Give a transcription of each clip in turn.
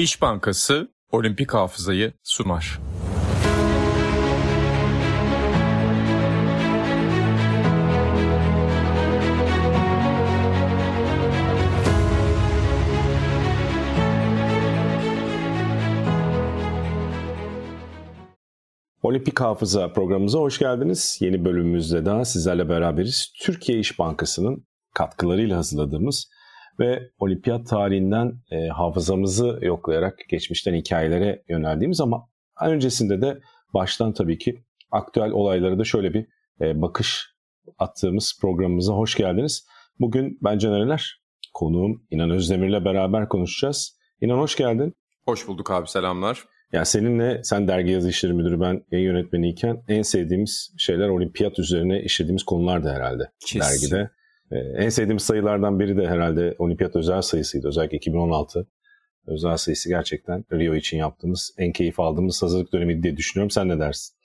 İş Bankası Olimpik Hafızayı sunar. Olimpik Hafıza programımıza hoş geldiniz. Yeni bölümümüzde daha sizlerle beraberiz. Türkiye İş Bankası'nın katkılarıyla hazırladığımız ve olimpiyat tarihinden e, hafızamızı yoklayarak geçmişten hikayelere yöneldiğimiz ama öncesinde de baştan tabii ki aktüel olaylara da şöyle bir e, bakış attığımız programımıza hoş geldiniz. Bugün bence nereler? Konuğum İnan Özdemir'le beraber konuşacağız. İnan hoş geldin. Hoş bulduk abi selamlar. Ya seninle sen dergi yazı işleri müdürü ben yayın yönetmeniyken en sevdiğimiz şeyler olimpiyat üzerine işlediğimiz konulardı herhalde Kesin. dergide. Ee, en sevdiğimiz sayılardan biri de herhalde olimpiyat özel sayısıydı. Özellikle 2016 özel sayısı gerçekten Rio için yaptığımız en keyif aldığımız hazırlık dönemiydi diye düşünüyorum. Sen ne dersin?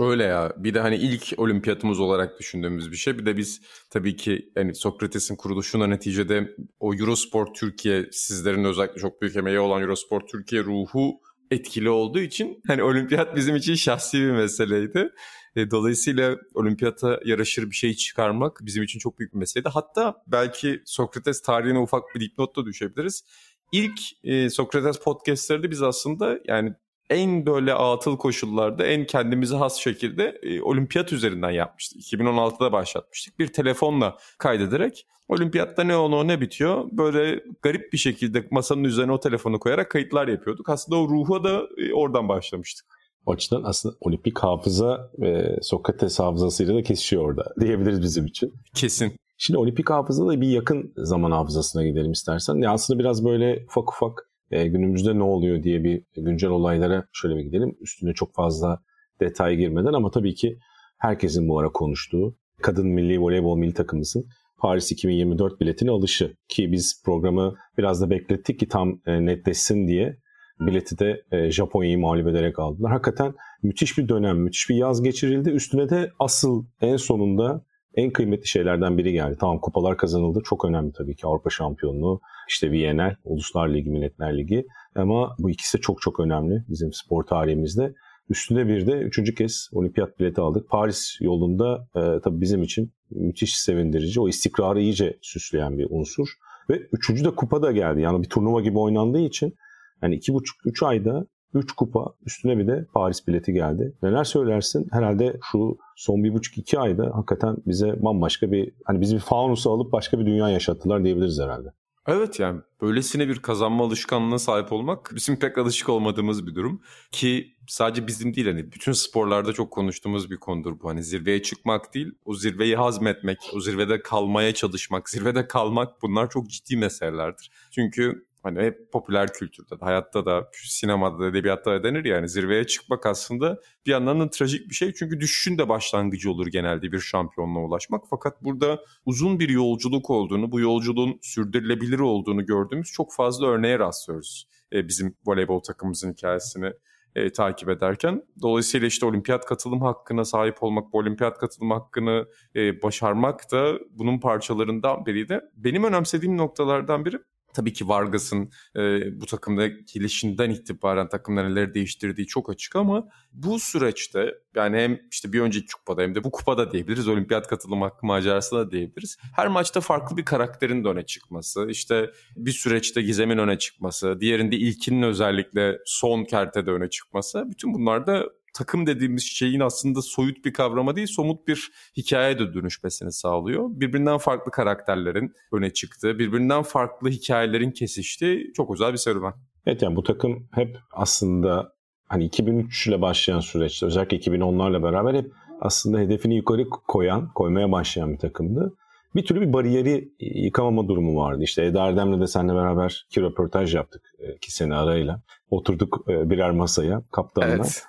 Öyle ya. Bir de hani ilk olimpiyatımız olarak düşündüğümüz bir şey. Bir de biz tabii ki yani Sokrates'in kuruluşuna neticede o Eurosport Türkiye sizlerin özellikle çok büyük emeği olan Eurosport Türkiye ruhu etkili olduğu için hani olimpiyat bizim için şahsi bir meseleydi. E, dolayısıyla olimpiyata yaraşır bir şey çıkarmak bizim için çok büyük bir meseleydi. Hatta belki Sokrates tarihine ufak bir dipnot da düşebiliriz. İlk e, Sokrates podcastleri biz aslında yani en böyle atıl koşullarda en kendimize has şekilde e, olimpiyat üzerinden yapmıştık. 2016'da başlatmıştık. Bir telefonla kaydederek olimpiyatta ne oluyor ne bitiyor böyle garip bir şekilde masanın üzerine o telefonu koyarak kayıtlar yapıyorduk. Aslında o ruha da e, oradan başlamıştık. O açıdan aslında olimpik hafıza ve Sokrates hafızasıyla da kesişiyor orada diyebiliriz bizim için. Kesin. Şimdi olimpik hafıza da bir yakın zaman hafızasına gidelim istersen. Ya aslında biraz böyle ufak ufak e, günümüzde ne oluyor diye bir güncel olaylara şöyle bir gidelim. Üstüne çok fazla detay girmeden ama tabii ki herkesin bu ara konuştuğu kadın milli voleybol milli takımımızın Paris 2024 biletini alışı ki biz programı biraz da beklettik ki tam e, netleşsin diye bileti de e, Japonya'yı mağlup ederek aldılar. Hakikaten müthiş bir dönem, müthiş bir yaz geçirildi. Üstüne de asıl en sonunda en kıymetli şeylerden biri geldi. Tamam kupalar kazanıldı. Çok önemli tabii ki Avrupa şampiyonluğu, işte VNL, Uluslar Ligi, Milletler Ligi. Ama bu ikisi çok çok önemli bizim spor tarihimizde. Üstüne bir de üçüncü kez olimpiyat bileti aldık. Paris yolunda e, tabii bizim için müthiş sevindirici. O istikrarı iyice süsleyen bir unsur. Ve üçüncü de kupa da geldi. Yani bir turnuva gibi oynandığı için yani iki buçuk, üç ayda 3 kupa üstüne bir de Paris bileti geldi. Neler söylersin? Herhalde şu son bir buçuk iki ayda hakikaten bize bambaşka bir hani bizi bir faunusu alıp başka bir dünya yaşattılar diyebiliriz herhalde. Evet yani böylesine bir kazanma alışkanlığına sahip olmak bizim pek alışık olmadığımız bir durum. Ki sadece bizim değil hani bütün sporlarda çok konuştuğumuz bir konudur bu. Hani zirveye çıkmak değil o zirveyi hazmetmek, o zirvede kalmaya çalışmak, zirvede kalmak bunlar çok ciddi meselelerdir. Çünkü hani hep popüler kültürde, hayatta da, sinemada da, edebiyatta da denir ya yani zirveye çıkmak aslında bir yandan da trajik bir şey. Çünkü düşüşün de başlangıcı olur genelde bir şampiyonluğa ulaşmak. Fakat burada uzun bir yolculuk olduğunu, bu yolculuğun sürdürülebilir olduğunu gördüğümüz çok fazla örneğe rastlıyoruz. E, bizim voleybol takımımızın hikayesini e, takip ederken. Dolayısıyla işte olimpiyat katılım hakkına sahip olmak, bu olimpiyat katılım hakkını e, başarmak da bunun parçalarından biriydi. Benim önemsediğim noktalardan biri Tabii ki Vargas'ın e, bu takımda gelişinden itibaren takımda neler değiştirdiği çok açık ama bu süreçte yani hem işte bir önceki kupada hem de bu kupada diyebiliriz. Olimpiyat katılım hakkı macerası da diyebiliriz. Her maçta farklı bir karakterin de öne çıkması, işte bir süreçte Gizem'in öne çıkması, diğerinde ilkinin özellikle son kertede öne çıkması. Bütün bunlar da takım dediğimiz şeyin aslında soyut bir kavrama değil somut bir hikayeye de dönüşmesini sağlıyor. Birbirinden farklı karakterlerin öne çıktığı, birbirinden farklı hikayelerin kesiştiği çok özel bir serüven. Evet yani bu takım hep aslında hani 2003 ile başlayan süreçte özellikle 2010'larla beraber hep aslında hedefini yukarı koyan, koymaya başlayan bir takımdı. Bir türlü bir bariyeri yıkamama durumu vardı. İşte Eda Erdem'le de seninle beraber iki röportaj yaptık e, iki sene arayla. Oturduk e, birer masaya kaptanla. Evet.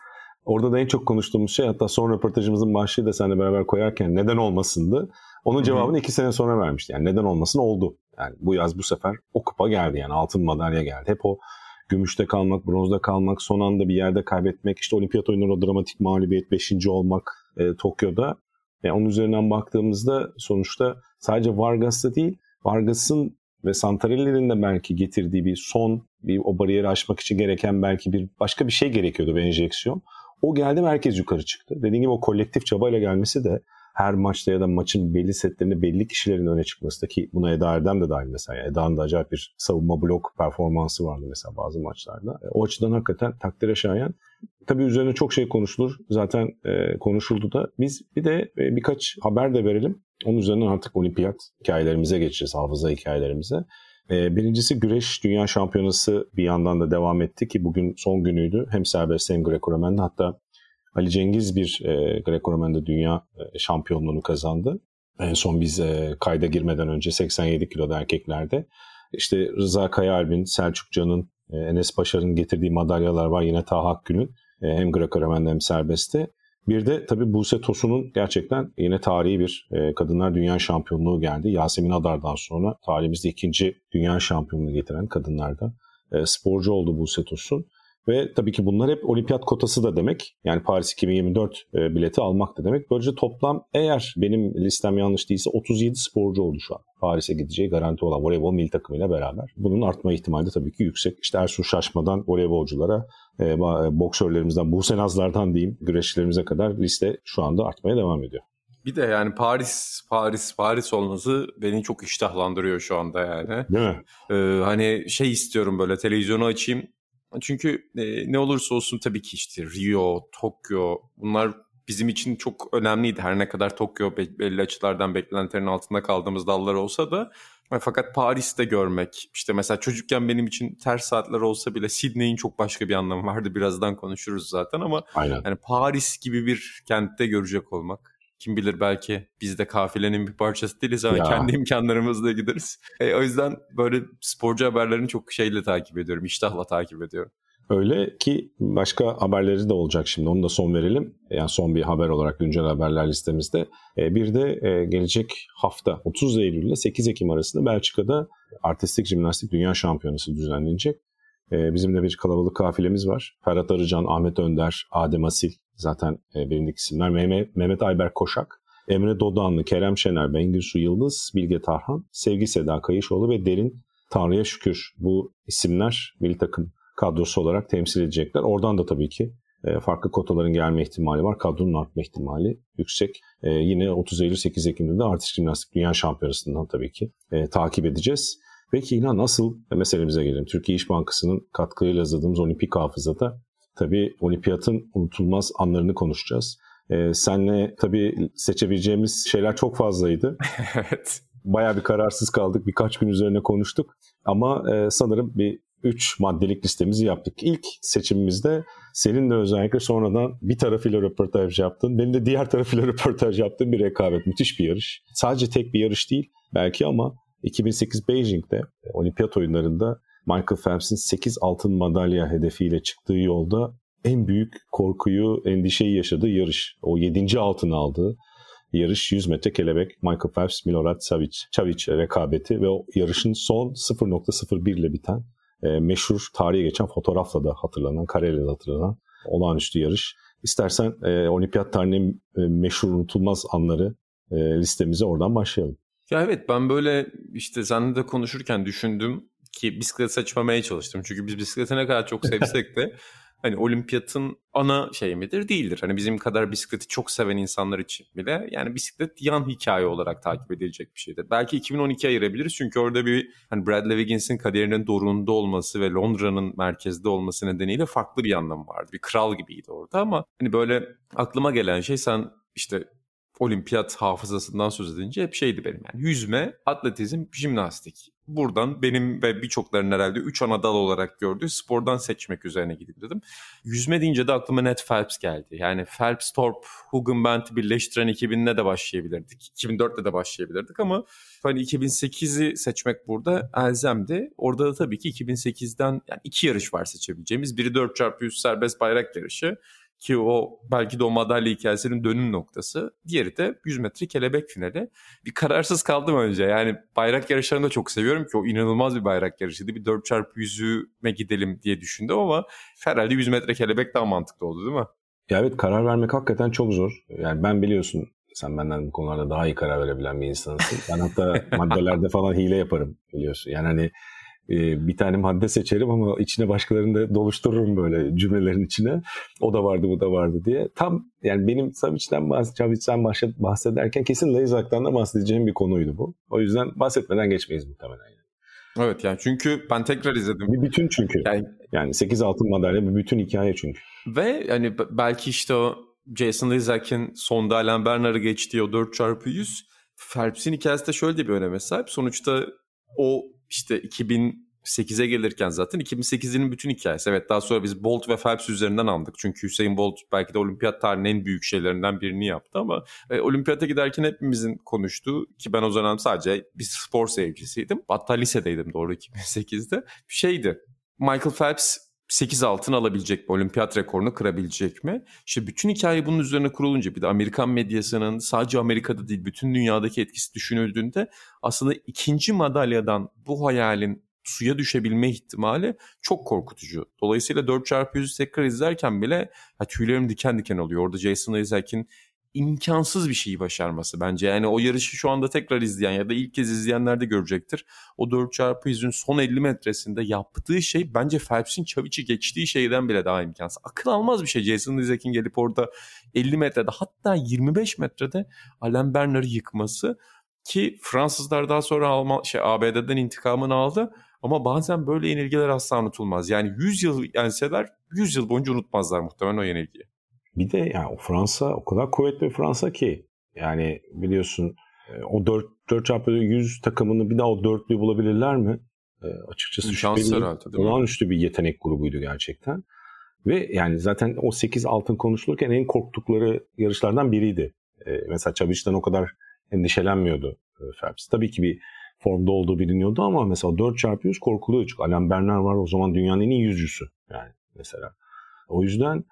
Orada da en çok konuştuğumuz şey hatta son röportajımızın başlığı da seninle beraber koyarken neden olmasındı. Onun cevabını Hı-hı. iki sene sonra vermişti. Yani neden olmasın oldu. Yani bu yaz bu sefer o kupa geldi yani altın madalya geldi. Hep o gümüşte kalmak, bronzda kalmak, son anda bir yerde kaybetmek, işte olimpiyat oyunları o dramatik mağlubiyet, beşinci olmak e, Tokyo'da. Yani onun üzerinden baktığımızda sonuçta sadece Vargas'ta değil, Vargas'ın ve Santarelli'nin de belki getirdiği bir son bir o bariyeri aşmak için gereken belki bir başka bir şey gerekiyordu bir enjeksiyon. O geldi herkes yukarı çıktı. Dediğim gibi o kolektif çabayla gelmesi de her maçta ya da maçın belli setlerinde belli kişilerin öne çıkması da ki buna Eda Erdem de dahil mesela. Eda'nın da acayip bir savunma blok performansı vardı mesela bazı maçlarda. E, o açıdan hakikaten takdire şayan. Tabii üzerine çok şey konuşulur. Zaten e, konuşuldu da. Biz bir de e, birkaç haber de verelim. Onun üzerinden artık olimpiyat hikayelerimize geçeceğiz, hafıza hikayelerimize. E, birincisi güreş dünya şampiyonası bir yandan da devam etti ki bugün son günüydü. Hem serbest hem Greco-Romen'de hatta Ali Cengiz bir e, Greco-Romen'de dünya e, şampiyonluğunu kazandı. En son biz e, kayda girmeden önce 87 kiloda erkeklerde. İşte Rıza Kayaalp'in, Selçuk Can'ın, e, Enes Başar'ın getirdiği madalyalar var. Yine Taha Akgün'ün e, hem Greco-Romen'de hem serbestte. Bir de tabii Buse Tosun'un gerçekten yine tarihi bir e, kadınlar dünya şampiyonluğu geldi. Yasemin Adar'dan sonra tarihimizde ikinci dünya şampiyonluğu getiren kadınlarda e, sporcu oldu Buse Tosun. Ve tabii ki bunlar hep olimpiyat kotası da demek. Yani Paris 2024 e, bileti almak da demek. Böylece toplam eğer benim listem yanlış değilse 37 sporcu oldu şu an. Paris'e gideceği garanti olan voleybol milli takımıyla beraber. Bunun artma ihtimali de tabii ki yüksek. İşte Ersun Şaşma'dan voleybolculara, e, e boksörlerimizden, Buse Nazlar'dan diyeyim güreşçilerimize kadar liste şu anda artmaya devam ediyor. Bir de yani Paris, Paris, Paris olması beni çok iştahlandırıyor şu anda yani. Değil mi? Ee, hani şey istiyorum böyle televizyonu açayım çünkü e, ne olursa olsun tabii ki işte Rio, Tokyo bunlar bizim için çok önemliydi. Her ne kadar Tokyo belli açılardan beklentilerin altında kaldığımız dallar olsa da fakat Paris'te görmek işte mesela çocukken benim için ters saatler olsa bile Sydney'in çok başka bir anlamı vardı. Birazdan konuşuruz zaten ama Aynen. yani Paris gibi bir kentte görecek olmak kim bilir belki biz de kafilenin bir parçası değiliz ama ya. kendi imkanlarımızla gideriz. E, o yüzden böyle sporcu haberlerini çok şeyle takip ediyorum, iştahla takip ediyorum. Öyle ki başka haberleri de olacak şimdi onu da son verelim. Yani son bir haber olarak güncel haberler listemizde. E, bir de e, gelecek hafta 30 Eylül ile 8 Ekim arasında Belçika'da artistik jimnastik dünya şampiyonası düzenlenecek. E, bizim de bir kalabalık kafilemiz var. Ferhat Arıcan, Ahmet Önder, Adem Asil zaten e, bilindik isimler. Mehmet, Mehmet Ayber Koşak, Emre Dodanlı, Kerem Şener, Bengüsü Yıldız, Bilge Tarhan, Sevgi Seda Kayışoğlu ve Derin Tanrı'ya şükür bu isimler milli takım kadrosu olarak temsil edecekler. Oradan da tabii ki e, farklı kotaların gelme ihtimali var. Kadronun artma ihtimali yüksek. E, yine 30 Eylül 8 Ekim'de de Artist Jimnastik Dünya Şampiyonası'ndan tabii ki e, takip edeceğiz. Peki yine nasıl meselemize gelelim. Türkiye İş Bankası'nın katkıyla hazırladığımız olimpik hafızada tabii olimpiyatın unutulmaz anlarını konuşacağız. Ee, senle tabii seçebileceğimiz şeyler çok fazlaydı. evet. Bayağı bir kararsız kaldık. Birkaç gün üzerine konuştuk. Ama e, sanırım bir üç maddelik listemizi yaptık. İlk seçimimizde senin de özellikle sonradan bir tarafıyla röportaj yaptın. Benim de diğer tarafıyla röportaj yaptığım bir rekabet. Müthiş bir yarış. Sadece tek bir yarış değil belki ama 2008 Beijing'de olimpiyat oyunlarında Michael Phelps'in 8 altın madalya hedefiyle çıktığı yolda en büyük korkuyu, endişeyi yaşadığı yarış. O 7. altın aldığı yarış 100 metre kelebek Michael Phelps, Milorad Savic, Çavic rekabeti ve o yarışın son 0.01 ile biten e, meşhur tarihe geçen fotoğrafla da hatırlanan, kareyle de hatırlanan olağanüstü yarış. İstersen e, olimpiyat tarihinin e, meşhur unutulmaz anları e, listemize oradan başlayalım. Ya evet ben böyle işte seninle de konuşurken düşündüm ki bisiklet seçmemeye çalıştım. Çünkü biz bisikleti ne kadar çok sevsek de hani olimpiyatın ana şey midir? Değildir. Hani bizim kadar bisikleti çok seven insanlar için bile yani bisiklet yan hikaye olarak takip edilecek bir şeydir. Belki 2012 ayırabiliriz çünkü orada bir hani Bradley Wiggins'in kariyerinin dorunda olması ve Londra'nın merkezde olması nedeniyle farklı bir anlamı vardı. Bir kral gibiydi orada ama hani böyle aklıma gelen şey sen işte olimpiyat hafızasından söz edince hep şeydi benim yani yüzme, atletizm, jimnastik. Buradan benim ve birçokların herhalde 3 ana dal olarak gördüğü spordan seçmek üzerine gidip dedim. Yüzme deyince de aklıma net Phelps geldi. Yani Phelps, Torp, Hugenband'i birleştiren 2000'le de başlayabilirdik. 2004'te de başlayabilirdik ama hani 2008'i seçmek burada elzemdi. Orada da tabii ki 2008'den yani iki yarış var seçebileceğimiz. Biri 4x100 serbest bayrak yarışı ki o belki de o madalya hikayesinin dönüm noktası. Diğeri de 100 metre kelebek finali. Bir kararsız kaldım önce. Yani bayrak yarışlarını da çok seviyorum ki o inanılmaz bir bayrak yarışıydı. Bir 4x100'üme gidelim diye düşündüm ama herhalde 100 metre kelebek daha mantıklı oldu değil mi? Ya evet karar vermek hakikaten çok zor. Yani ben biliyorsun sen benden bu konularda daha iyi karar verebilen bir insansın. Ben hatta maddelerde falan hile yaparım biliyorsun. Yani hani e, bir tane madde seçerim ama içine başkalarını da doluştururum böyle cümlelerin içine. O da vardı bu da vardı diye. Tam yani benim Savic'den bahsederken, bahsederken kesin Leyzak'tan da bahsedeceğim bir konuydu bu. O yüzden bahsetmeden geçmeyiz muhtemelen. Yani. Evet yani çünkü ben tekrar izledim. Bir bütün çünkü. Yani, yani 8 altın madalya bir bütün hikaye çünkü. Ve yani belki işte o Jason Lizak'in sonda Alan Bernard'ı geçtiği o 4x100 Phelps'in hikayesi de şöyle bir öneme sahip. Sonuçta o işte 2008'e gelirken zaten 2008'in bütün hikayesi. Evet daha sonra biz Bolt ve Phelps üzerinden aldık. Çünkü Hüseyin Bolt belki de olimpiyat tarihinin en büyük şeylerinden birini yaptı ama e, olimpiyata giderken hepimizin konuştuğu ki ben o zaman sadece bir spor sevgisiydim. Hatta lisedeydim doğru 2008'de. Şeydi Michael Phelps 8 altın alabilecek mi? Olimpiyat rekorunu kırabilecek mi? İşte bütün hikaye bunun üzerine kurulunca bir de Amerikan medyasının sadece Amerika'da değil bütün dünyadaki etkisi düşünüldüğünde aslında ikinci madalyadan bu hayalin suya düşebilme ihtimali çok korkutucu. Dolayısıyla 4x100'ü tekrar izlerken bile ya, tüylerim diken diken oluyor. Orada Jason Isaac'in imkansız bir şeyi başarması bence. Yani o yarışı şu anda tekrar izleyen ya da ilk kez izleyenler de görecektir. O 4x100'ün son 50 metresinde yaptığı şey bence Phelps'in Çaviç'i geçtiği şeyden bile daha imkansız. Akıl almaz bir şey Jason Isaac'in gelip orada 50 metrede hatta 25 metrede Alain Bernard'ı yıkması ki Fransızlar daha sonra Alman, şey, ABD'den intikamını aldı. Ama bazen böyle yenilgiler asla unutulmaz. Yani 100 yıl yenseler 100 yıl boyunca unutmazlar muhtemelen o yenilgiyi. Bir de yani o Fransa o kadar kuvvetli bir Fransa ki yani biliyorsun e, o 4 4 çarpı 100 takımını bir daha o dörtlüyü bulabilirler mi? E, açıkçası şüpheli. Olağanüstü bir yetenek grubuydu gerçekten. Ve yani zaten o 8 altın konuşulurken en korktukları yarışlardan biriydi. E, mesela Çaviş'ten o kadar endişelenmiyordu e, Phelps. Tabii ki bir formda olduğu biliniyordu ama mesela 4 çarpı 100 korkuluyor. Çünkü Alain Bernard var o zaman dünyanın en iyi yüzcüsü yani mesela. O yüzden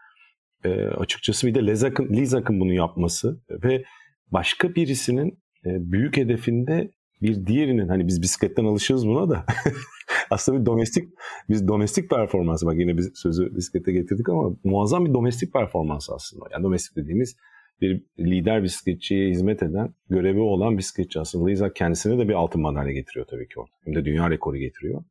e, açıkçası bir de Lizak'ın, Lizak'ın bunu yapması ve başka birisinin e, büyük hedefinde bir diğerinin hani biz bisikletten alışırız buna da aslında bir domestik biz domestik performans bak yine biz sözü bisiklete getirdik ama muazzam bir domestik performans aslında. Yani domestik dediğimiz bir lider bisikletçiye hizmet eden, görevi olan bisikletçi aslında. Lizak kendisine de bir altın madalya getiriyor tabii ki orada. Hem de dünya rekoru getiriyor.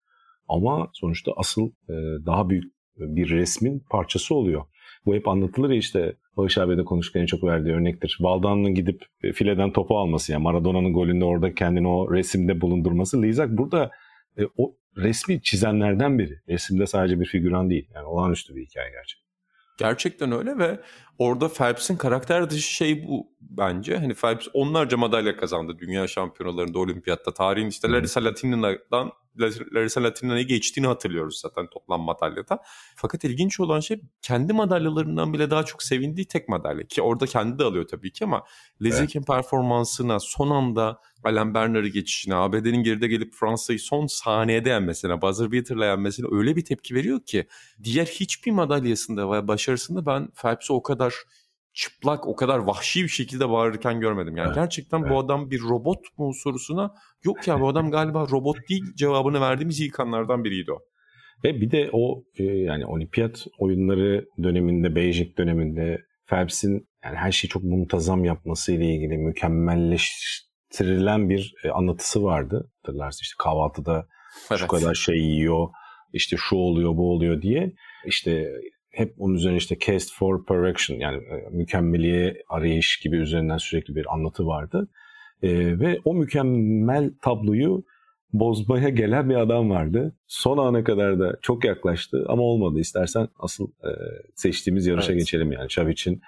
Ama sonuçta asıl e, daha büyük bir resmin parçası oluyor. Bu hep anlatılır ya işte Bağış abi de konuşurken en çok verdiği örnektir. Baldan'ın gidip fileden topu alması yani Maradona'nın golünde orada kendini o resimde bulundurması. Lizak burada e, o resmi çizenlerden biri. Resimde sadece bir figüran değil. Yani olağanüstü bir hikaye gerçekten. Gerçekten öyle ve orada Phelps'in karakter dışı şey bu bence. Hani Phelps onlarca madalya kazandı dünya şampiyonalarında, olimpiyatta. Tarihin işte Larissa Latina'dan Larissa Latina'ya geçtiğini hatırlıyoruz zaten toplam madalyada. Fakat ilginç olan şey kendi madalyalarından bile daha çok sevindiği tek madalya. Ki orada kendi de alıyor tabii ki ama Lezek'in evet. performansına son anda Alain Bernard'ı geçişine, ABD'nin geride gelip Fransa'yı son saniyede yenmesine, buzzer beater'la yenmesine öyle bir tepki veriyor ki diğer hiçbir madalyasında ve başarısında ben Phelps'i o kadar çıplak o kadar vahşi bir şekilde bağırırken görmedim. Yani evet, gerçekten evet. bu adam bir robot mu sorusuna yok ya bu adam galiba robot değil cevabını verdiğimiz ilk anlardan biriydi o. Ve bir de o e, yani olimpiyat oyunları döneminde, Beijing döneminde Phelps'in yani her şeyi çok muntazam yapması ile ilgili mükemmelleştirilen bir e, anlatısı vardı. Hatırlarsın işte kahvaltıda evet. şu kadar şey yiyor, işte şu oluyor, bu oluyor diye. İşte hep onun üzerine işte cast for perfection yani e, mükemmeliğe arayış gibi üzerinden sürekli bir anlatı vardı. E, ve o mükemmel tabloyu bozmaya gelen bir adam vardı. Son ana kadar da çok yaklaştı ama olmadı. İstersen asıl e, seçtiğimiz yarışa evet. geçelim yani Çaviç'in.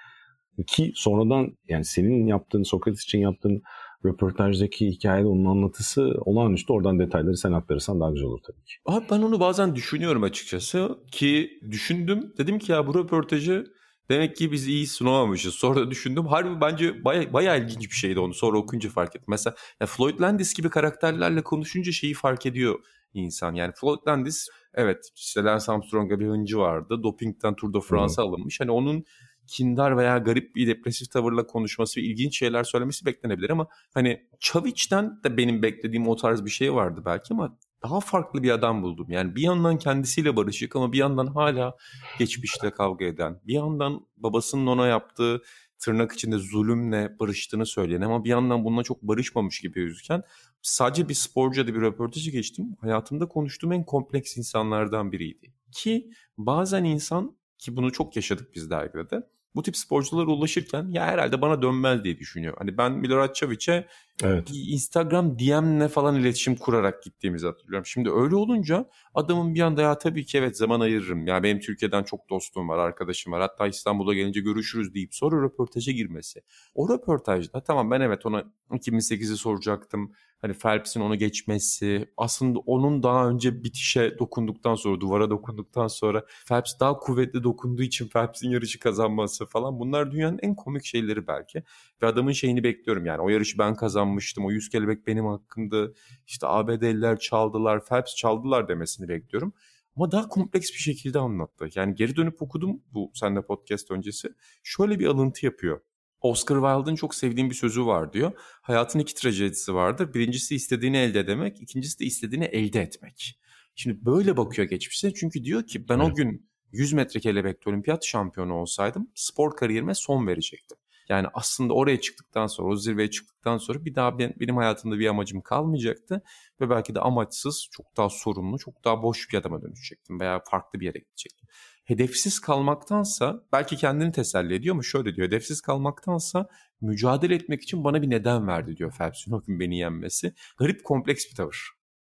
Ki sonradan yani senin yaptığın, Sokrates için yaptığın röportajdaki hikayede onun anlatısı olağanüstü. Oradan detayları sen aktarırsan daha güzel olur tabii ki. Abi ben onu bazen düşünüyorum açıkçası ki düşündüm. Dedim ki ya bu röportajı demek ki biz iyi sunamamışız. Sonra da düşündüm. Harbi bence baya, baya ilginç bir şeydi onu sonra okuyunca fark ettim. Mesela ya Floyd Landis gibi karakterlerle konuşunca şeyi fark ediyor insan. Yani Floyd Landis evet işte Lance Armstrong'a bir hıncı vardı. Dopingten Tour de France'a alınmış. Hani onun kindar veya garip bir depresif tavırla konuşması ve ilginç şeyler söylemesi beklenebilir ama hani Çaviç'ten de benim beklediğim o tarz bir şey vardı belki ama daha farklı bir adam buldum. Yani bir yandan kendisiyle barışık ama bir yandan hala geçmişte kavga eden, bir yandan babasının ona yaptığı tırnak içinde zulümle barıştığını söyleyen ama bir yandan bununla çok barışmamış gibi gözüken sadece bir sporcu da bir röportajı geçtim. Hayatımda konuştuğum en kompleks insanlardan biriydi. Ki bazen insan ki bunu çok yaşadık biz dergide de bu tip sporculara ulaşırken ya herhalde bana dönmez diye düşünüyor. Hani ben Milorad Çaviç'e evet. Instagram DM'le falan iletişim kurarak gittiğimizi hatırlıyorum. Şimdi öyle olunca adamın bir anda ya tabii ki evet zaman ayırırım. Ya benim Türkiye'den çok dostum var, arkadaşım var. Hatta İstanbul'a gelince görüşürüz deyip sonra röportaja girmesi. O röportajda tamam ben evet ona 2008'i soracaktım hani Phelps'in onu geçmesi, aslında onun daha önce bitişe dokunduktan sonra, duvara dokunduktan sonra Phelps daha kuvvetli dokunduğu için Phelps'in yarışı kazanması falan bunlar dünyanın en komik şeyleri belki. Ve adamın şeyini bekliyorum yani o yarışı ben kazanmıştım, o yüz kelebek benim hakkımda, işte ABD'liler çaldılar, Phelps çaldılar demesini bekliyorum. Ama daha kompleks bir şekilde anlattı. Yani geri dönüp okudum bu sende podcast öncesi. Şöyle bir alıntı yapıyor. Oscar Wilde'ın çok sevdiğim bir sözü var diyor. Hayatın iki trajedisi vardır. Birincisi istediğini elde edemek, ikincisi de istediğini elde etmek. Şimdi böyle bakıyor geçmişe çünkü diyor ki ben evet. o gün 100 metre kelebekte olimpiyat şampiyonu olsaydım spor kariyerime son verecektim. Yani aslında oraya çıktıktan sonra, o zirveye çıktıktan sonra bir daha ben, benim hayatımda bir amacım kalmayacaktı. Ve belki de amaçsız, çok daha sorumlu, çok daha boş bir adama dönüşecektim veya farklı bir yere gidecektim hedefsiz kalmaktansa belki kendini teselli ediyor ama şöyle diyor hedefsiz kalmaktansa mücadele etmek için bana bir neden verdi diyor Phelps'in o gün beni yenmesi. Garip kompleks bir tavır.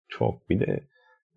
Çok bir de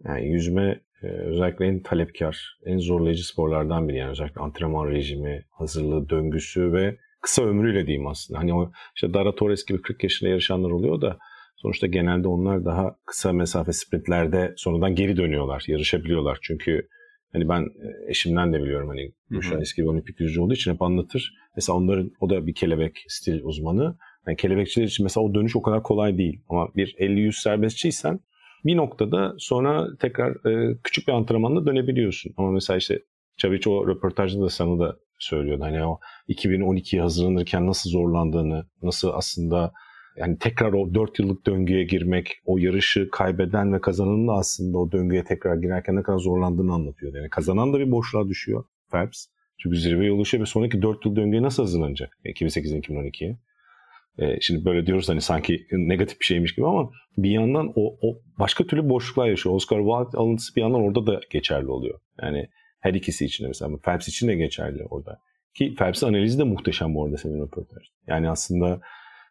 yani yüzme e, özellikle en talepkar, en zorlayıcı sporlardan biri. Yani özellikle antrenman rejimi, hazırlığı, döngüsü ve kısa ömrüyle diyeyim aslında. Hani o işte Dara Torres gibi 40 yaşında yarışanlar oluyor da sonuçta genelde onlar daha kısa mesafe sprintlerde sonradan geri dönüyorlar, yarışabiliyorlar. Çünkü Hani ben e, eşimden de biliyorum hani an eski bir olimpik yüzücü olduğu için hep anlatır. Mesela onların o da bir kelebek stil uzmanı. Yani kelebekçiler için mesela o dönüş o kadar kolay değil. Ama bir 50-100 serbestçiysen bir noktada sonra tekrar e, küçük bir antrenmanla dönebiliyorsun. Ama mesela işte Çaviç o röportajda da sana da söylüyordu. Hani o 2012'ye hazırlanırken nasıl zorlandığını, nasıl aslında yani tekrar o 4 yıllık döngüye girmek, o yarışı kaybeden ve kazananın da aslında o döngüye tekrar girerken ne kadar zorlandığını anlatıyor. Yani kazanan da bir boşluğa düşüyor Phelps. Çünkü zirveye ulaşıyor ve sonraki 4 yıl döngüye nasıl hazırlanacak? 2008'den 2012'ye. Ee, şimdi böyle diyoruz hani sanki negatif bir şeymiş gibi ama bir yandan o, o başka türlü boşluklar yaşıyor. Oscar Wilde alıntısı bir yandan orada da geçerli oluyor. Yani her ikisi için de mesela Phelps için de geçerli orada. Ki Phelps'in analizi de muhteşem bu arada senin röportaj. Yani aslında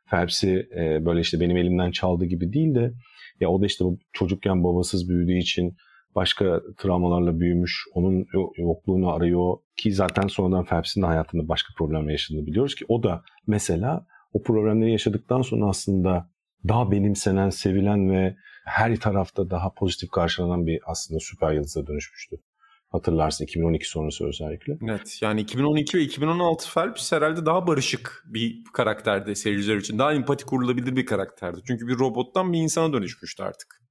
Phelps'i e, böyle işte benim elimden çaldı gibi değil de ya o da işte çocukken babasız büyüdüğü için başka travmalarla büyümüş, onun yokluğunu arıyor ki zaten sonradan Phelps'in de hayatında başka problemler yaşadığını biliyoruz ki o da mesela o problemleri yaşadıktan sonra aslında daha benimsenen, sevilen ve her tarafta daha pozitif karşılanan bir aslında süper yıldıza dönüşmüştü. Hatırlarsın 2012 sonrası özellikle. Evet yani 2012 ve 2016 Phelps herhalde daha barışık bir karakterdi seyirciler için. Daha empati kurulabilir bir karakterdi. Çünkü bir robottan bir insana dönüşmüştü artık.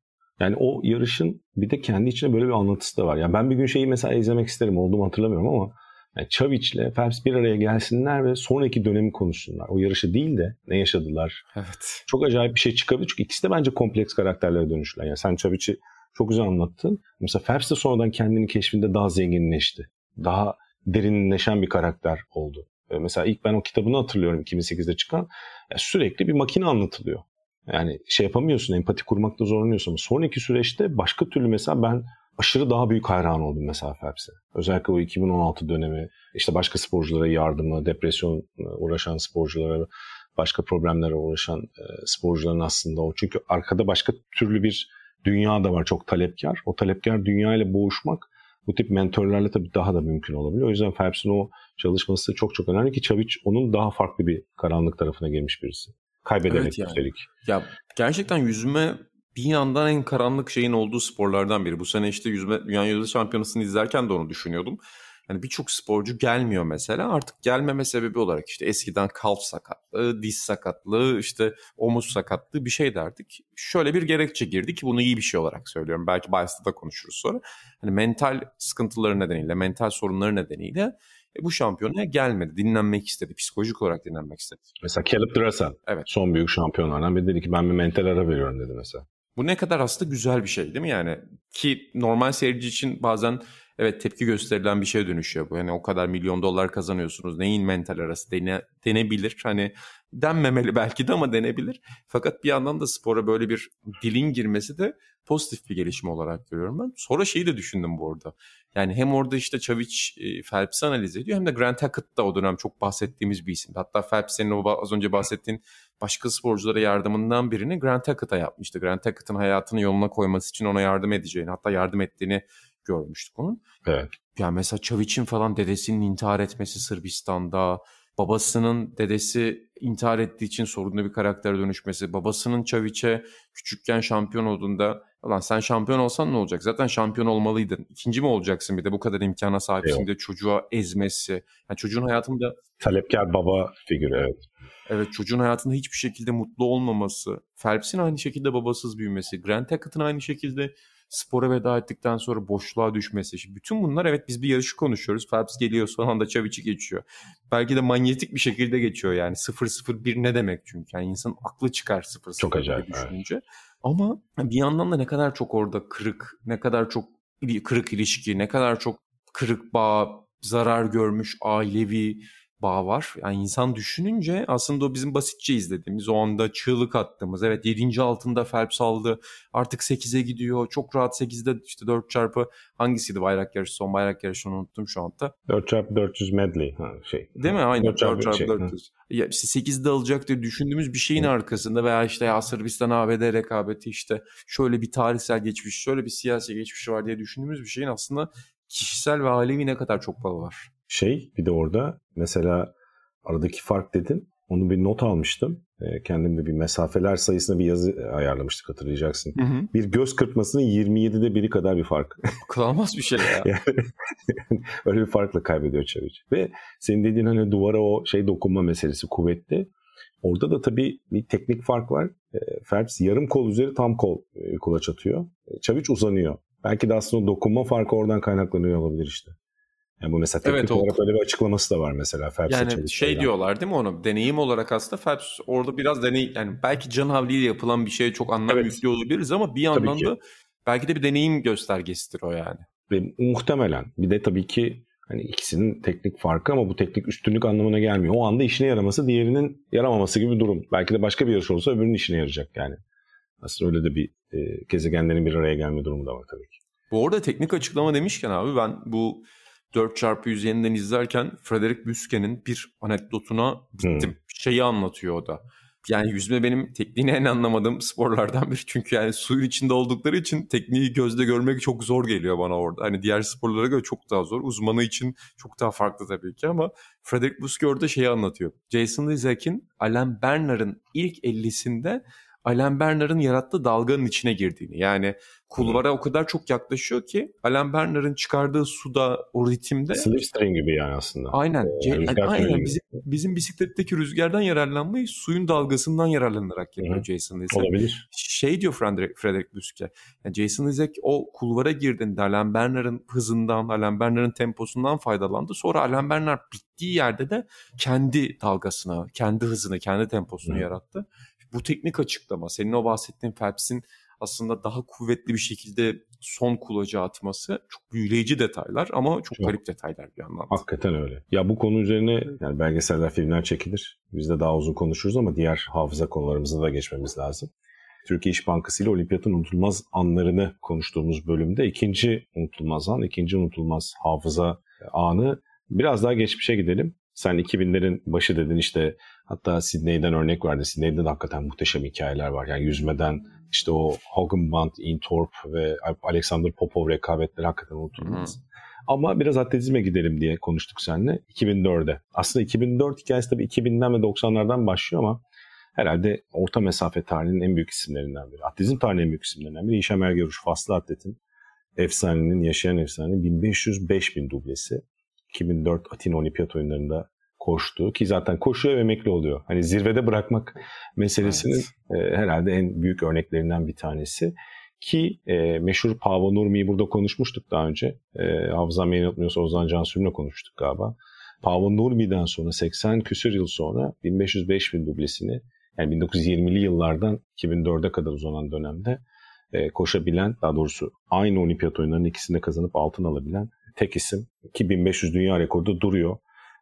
Yani o yarışın bir de kendi içinde böyle bir anlatısı da var. Yani ben bir gün şeyi mesela izlemek isterim olduğumu hatırlamıyorum ama yani Çaviç'le Phelps bir araya gelsinler ve sonraki dönemi konuşsunlar. O yarışı değil de ne yaşadılar. Evet. Çok acayip bir şey çıkabilir. Çünkü ikisi de bence kompleks karakterlere dönüştüler. Yani sen Çaviç'i çok güzel anlattın. Mesela Phelps de sonradan kendini keşfinde daha zenginleşti. Daha derinleşen bir karakter oldu. Mesela ilk ben o kitabını hatırlıyorum 2008'de çıkan. Sürekli bir makine anlatılıyor. Yani şey yapamıyorsun, empati kurmakta zorlanıyorsun. Ama sonraki süreçte başka türlü mesela ben aşırı daha büyük hayran oldum mesela Phelps'e. Özellikle o 2016 dönemi, işte başka sporculara yardımı, depresyon uğraşan sporculara, başka problemlere uğraşan e, sporcuların aslında o. Çünkü arkada başka türlü bir dünya da var çok talepkar. O talepkar dünya ile boğuşmak bu tip mentorlarla tabii daha da mümkün olabiliyor. O yüzden Phelps'in o çalışması çok çok önemli ki Çaviç onun daha farklı bir karanlık tarafına gelmiş birisi. Kaybedemek evet yani. üstelik. Ya gerçekten yüzme bir yandan en karanlık şeyin olduğu sporlardan biri. Bu sene işte yüzme Dünya Yüzme Şampiyonası'nı izlerken de onu düşünüyordum. Hani birçok sporcu gelmiyor mesela. Artık gelmeme sebebi olarak işte eskiden kalf sakatlığı, diz sakatlığı, işte omuz sakatlığı bir şey derdik. Şöyle bir gerekçe girdi ki bunu iyi bir şey olarak söylüyorum. Belki Bias'ta da konuşuruz sonra. Hani mental sıkıntıları nedeniyle, mental sorunları nedeniyle e, bu şampiyonaya gelmedi. Dinlenmek istedi. Psikolojik olarak dinlenmek istedi. Mesela Caleb Dressel. Evet. Son büyük şampiyonlardan biri dedi ki ben bir mental ara veriyorum dedi mesela. Bu ne kadar aslında güzel bir şey değil mi yani? Ki normal seyirci için bazen evet tepki gösterilen bir şeye dönüşüyor bu. Yani o kadar milyon dolar kazanıyorsunuz. Neyin mental arası dene, denebilir. Hani denmemeli belki de ama denebilir. Fakat bir yandan da spora böyle bir dilin girmesi de pozitif bir gelişme olarak görüyorum ben. Sonra şeyi de düşündüm bu arada. Yani hem orada işte Çavic e, Phelps'i analiz ediyor hem de Grant Hackett da o dönem çok bahsettiğimiz bir isim. Hatta Phelps senin o az önce bahsettiğin başka sporculara yardımından birini Grant Hackett'a yapmıştı. Grant Hackett'ın hayatını yoluna koyması için ona yardım edeceğini hatta yardım ettiğini görmüştük onun. Evet. Yani mesela Çavic'in falan dedesinin intihar etmesi Sırbistan'da, babasının dedesi intihar ettiği için sorunlu bir karaktere dönüşmesi, babasının Çavic'e küçükken şampiyon olduğunda Ulan sen şampiyon olsan ne olacak? Zaten şampiyon olmalıydın. İkinci mi olacaksın bir de bu kadar imkana sahipsin diye çocuğa ezmesi. Yani çocuğun hayatında... Talepkar baba figürü evet. Evet çocuğun hayatında hiçbir şekilde mutlu olmaması. Phelps'in aynı şekilde babasız büyümesi. Grant Hackett'ın aynı şekilde spora veda ettikten sonra boşluğa düşmesi. Şimdi bütün bunlar evet biz bir yarışı konuşuyoruz. Phelps geliyor son anda Çavic'i geçiyor. Belki de manyetik bir şekilde geçiyor yani. 0-0-1 ne demek çünkü? Yani insan aklı çıkar 0-0 Çok acayip, düşününce. Evet. Ama bir yandan da ne kadar çok orada kırık, ne kadar çok kırık ilişki, ne kadar çok kırık bağ, zarar görmüş ailevi bağ var. Yani insan düşününce aslında o bizim basitçe izlediğimiz o anda çığlık attığımız evet 7. altında Phelps aldı artık 8'e gidiyor çok rahat 8'de işte 4 çarpı hangisiydi bayrak yarışı son bayrak yarışını unuttum şu anda. 4 çarpı 400 medley ha, şey. Değil mi? Aynen 4 çarpı, 4 çarpı şey, 400. Ya işte 8'de alacak diye düşündüğümüz bir şeyin hı. arkasında veya işte ya Sırbistan ABD rekabeti işte şöyle bir tarihsel geçmiş şöyle bir siyasi geçmişi var diye düşündüğümüz bir şeyin aslında kişisel ve ailevi ne kadar çok bağı var şey bir de orada mesela aradaki fark dedin. Onu bir not almıştım. E, kendim de bir mesafeler sayısına bir yazı ayarlamıştık hatırlayacaksın. Hı hı. Bir göz kırpmasının 27'de biri kadar bir fark. Kullanmaz bir şey ya. yani, öyle bir farkla kaybediyor Çavic. Ve senin dediğin hani duvara o şey dokunma meselesi kuvvetli. Orada da tabii bir teknik fark var. E, Phelps yarım kol üzeri tam kol e, kulaç atıyor. Çavic uzanıyor. Belki de aslında dokunma farkı oradan kaynaklanıyor olabilir işte. Yani bu mesela teknik evet, olarak öyle bir açıklaması da var mesela Phelps'e Yani şey diyorlar değil mi onu? Deneyim olarak aslında Phelps orada biraz deney yani belki can havliyle yapılan bir şeye çok anlam evet. yüklüyor olabiliriz ama bir yandan da belki de bir deneyim göstergesidir o yani. Ve muhtemelen bir de tabii ki hani ikisinin teknik farkı ama bu teknik üstünlük anlamına gelmiyor. O anda işine yaraması diğerinin yaramaması gibi bir durum. Belki de başka bir yarış olsa öbürünün işine yarayacak yani. Aslında öyle de bir e, gezegenlerin bir araya gelme durumu da var tabii ki. Bu arada teknik açıklama demişken abi ben bu 4x100 yeniden izlerken Frederick Büske'nin bir anekdotuna gittim. Hmm. Şeyi anlatıyor o da. Yani yüzme benim tekniğini en anlamadığım sporlardan biri. Çünkü yani suyun içinde oldukları için tekniği gözle görmek çok zor geliyor bana orada. Hani diğer sporlara göre çok daha zor. Uzmanı için çok daha farklı tabii ki ama Frederick Buske orada şeyi anlatıyor. Jason Lizek'in Alain Bernard'ın ilk 50'sinde Alain Bernard'ın yarattığı dalganın içine girdiğini. Yani kulvara o kadar çok yaklaşıyor ki Alain Bernard'ın çıkardığı suda o ritimde slipstream gibi yani aslında. Aynen. Ee, yani, aynen bizim, bizim bisikletteki rüzgardan yararlanmayı suyun dalgasından yararlanarak yapıyor. Jason Lizek. Olabilir. Şey diyor Frederick, Frederick Buske. Yani Jason Lizek o kulvara girdiğinde Alain Bernard'ın hızından, Alain Bernard'ın temposundan faydalandı. Sonra Alain Bernard bittiği yerde de kendi dalgasına, kendi hızını, kendi temposunu Hı. yarattı. Bu teknik açıklama, senin o bahsettiğin Phelps'in aslında daha kuvvetli bir şekilde son kulaca atması çok büyüleyici detaylar ama çok, çok garip detaylar bir yandan. Hakikaten öyle. Ya bu konu üzerine yani belgeseller, filmler çekilir. Biz de daha uzun konuşuruz ama diğer hafıza konularımıza da geçmemiz lazım. Türkiye İş Bankası ile Olimpiyatın unutulmaz anlarını konuştuğumuz bölümde ikinci unutulmaz an, ikinci unutulmaz hafıza anı biraz daha geçmişe gidelim. Sen 2000'lerin başı dedin işte hatta Sydney'den örnek verdi. Sydney'de de hakikaten muhteşem hikayeler var. Yani yüzmeden işte o Hogan Band, Intorp ve Alexander Popov rekabetleri hakikaten unutulmaz. Hmm. Ama biraz atletizme gidelim diye konuştuk seninle 2004'de. Aslında 2004 hikayesi tabii 2000'den ve 90'lardan başlıyor ama herhalde orta mesafe tarihinin en büyük isimlerinden biri. Atletizm tarihinin en büyük isimlerinden biri. İşem Ergeruş, Faslı Atlet'in efsanenin, yaşayan efsanenin 1500-5000 dublesi. 2004 Atina Olimpiyat oyunlarında koştu ki zaten koşuyor ve emekli oluyor. Hani zirvede bırakmak meselesinin evet. e, herhalde en büyük örneklerinden bir tanesi. Ki e, meşhur Pavo Nurmi'yi burada konuşmuştuk daha önce. E, hafızam beni unutmuyorsa Ozan Cansür'le konuştuk galiba. Pavo Nurmi'den sonra 80 küsür yıl sonra 1500-5000 dublesini yani 1920'li yıllardan 2004'e kadar uzanan dönemde e, koşabilen daha doğrusu aynı olimpiyat oyunlarının ikisinde kazanıp altın alabilen tek isim. 2500 dünya rekoru duruyor.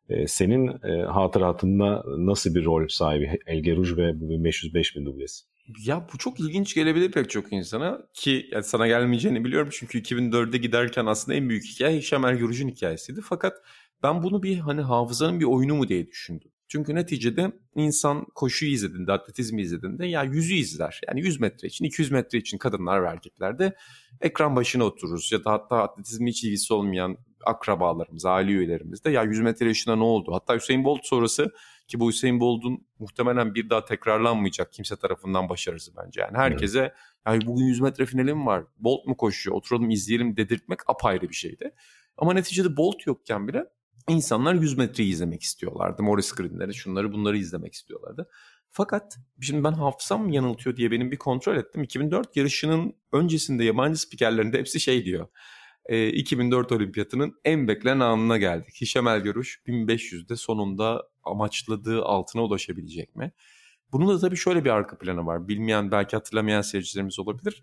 E, senin e, hatıratında nasıl bir rol sahibi Elge Rouge ve bu 1500-5000 dublesi? Ya bu çok ilginç gelebilir pek çok insana ki yani sana gelmeyeceğini biliyorum çünkü 2004'de giderken aslında en büyük hikaye Hişam Ergürüc'ün hikayesiydi. Fakat ben bunu bir hani hafızanın bir oyunu mu diye düşündüm. Çünkü neticede insan koşuyu izlediğinde, atletizmi izlediğinde ya yüzü izler. Yani 100 metre için, 200 metre için kadınlar ve erkeklerde ekran başına otururuz. Ya da hatta atletizmi hiç ilgisi olmayan akrabalarımız, aile üyelerimiz de ya 100 metre yaşına ne oldu? Hatta Hüseyin Bolt sonrası ki bu Hüseyin Bolt'un muhtemelen bir daha tekrarlanmayacak kimse tarafından başarısı bence. Yani herkese evet. yani bugün 100 metre finalim var. Bolt mu koşuyor? Oturalım izleyelim dedirtmek apayrı bir şeydi. Ama neticede Bolt yokken bile insanlar 100 metreyi izlemek istiyorlardı. Morris Green'leri, şunları bunları izlemek istiyorlardı. Fakat şimdi ben hafızam yanıltıyor diye benim bir kontrol ettim. 2004 yarışının öncesinde yabancı spikerlerinde hepsi şey diyor. E, 2004 olimpiyatının en beklenen anına geldik. Hişam Elgörüş 1500'de sonunda amaçladığı altına ulaşabilecek mi? Bunun da tabii şöyle bir arka planı var. Bilmeyen belki hatırlamayan seyircilerimiz olabilir.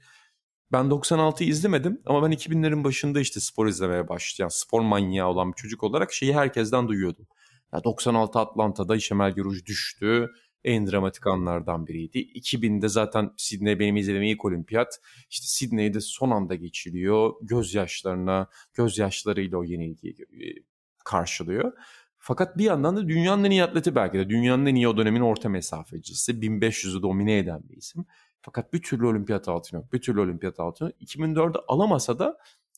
Ben 96'yı izlemedim ama ben 2000'lerin başında işte spor izlemeye başlayan, spor manyağı olan bir çocuk olarak şeyi herkesten duyuyordum. Ya 96 Atlanta'da Işemel Güruj düştü. En dramatik anlardan biriydi. 2000'de zaten Sydney benim izlediğim ilk olimpiyat. İşte Sydney'de son anda geçiliyor. Gözyaşlarına, gözyaşlarıyla o yenilgiyi e, karşılıyor. Fakat bir yandan da dünyanın en iyi atleti belki de. Dünyanın en iyi o dönemin orta mesafecisi. 1500'ü domine eden bir isim. Fakat bir türlü olimpiyat altını yok. Bir türlü olimpiyat altını yok. 2004'de alamasa da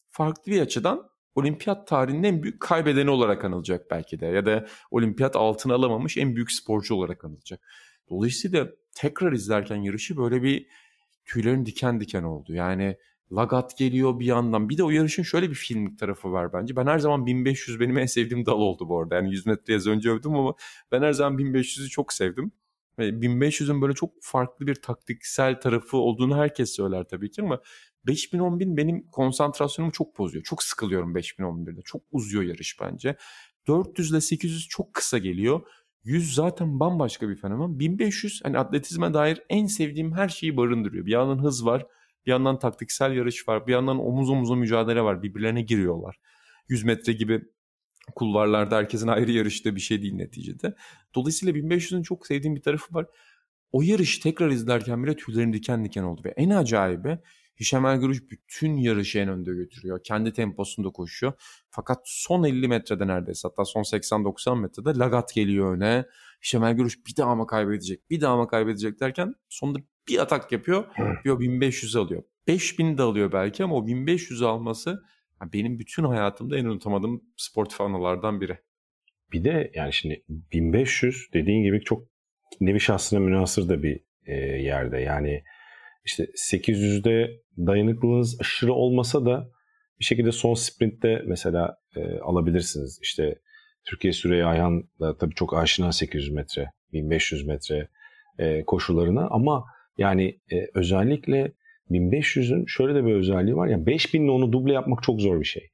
farklı bir açıdan olimpiyat tarihinin en büyük kaybedeni olarak anılacak belki de. Ya da olimpiyat altını alamamış en büyük sporcu olarak anılacak. Dolayısıyla tekrar izlerken yarışı böyle bir tüylerin diken diken oldu. Yani Lagat geliyor bir yandan. Bir de o yarışın şöyle bir filmik tarafı var bence. Ben her zaman 1500 benim en sevdiğim dal oldu bu arada. Yani 100 metreye az önce övdüm ama ben her zaman 1500'ü çok sevdim. 1500'ün böyle çok farklı bir taktiksel tarafı olduğunu herkes söyler tabii ki ama 5000 10000 benim konsantrasyonumu çok bozuyor. Çok sıkılıyorum 5000 11000'de. Çok uzuyor yarış bence. 400 ile 800 çok kısa geliyor. 100 zaten bambaşka bir fenomen. 1500 hani atletizme dair en sevdiğim her şeyi barındırıyor. Bir yandan hız var, bir yandan taktiksel yarış var, bir yandan omuz omuza mücadele var. Birbirlerine giriyorlar. 100 metre gibi kulvarlarda herkesin ayrı yarıştığı bir şey değil neticede. Dolayısıyla 1500'ün çok sevdiğim bir tarafı var. O yarışı tekrar izlerken bile tüylerim diken diken oldu. Ve en acayibi Hişam Ergürüç bütün yarışı en önde götürüyor. Kendi temposunda koşuyor. Fakat son 50 metrede neredeyse hatta son 80-90 metrede Lagat geliyor öne. Hişam Ergürüç bir daha mı kaybedecek, bir daha mı kaybedecek derken sonunda bir atak yapıyor. Bir o 1500 alıyor. 5000 de alıyor belki ama o 1500 alması benim bütün hayatımda en unutamadığım sportif anılardan biri. Bir de yani şimdi 1500 dediğin gibi çok nevi şahsına münasır da bir e, yerde. Yani işte 800'de dayanıklılığınız aşırı olmasa da bir şekilde son sprintte mesela e, alabilirsiniz. İşte Türkiye Süreyya Ayhan da tabii çok aşina 800 metre, 1500 metre e, koşularına ama yani e, özellikle 1500'ün şöyle de bir özelliği var. Yani 5000 ile onu duble yapmak çok zor bir şey.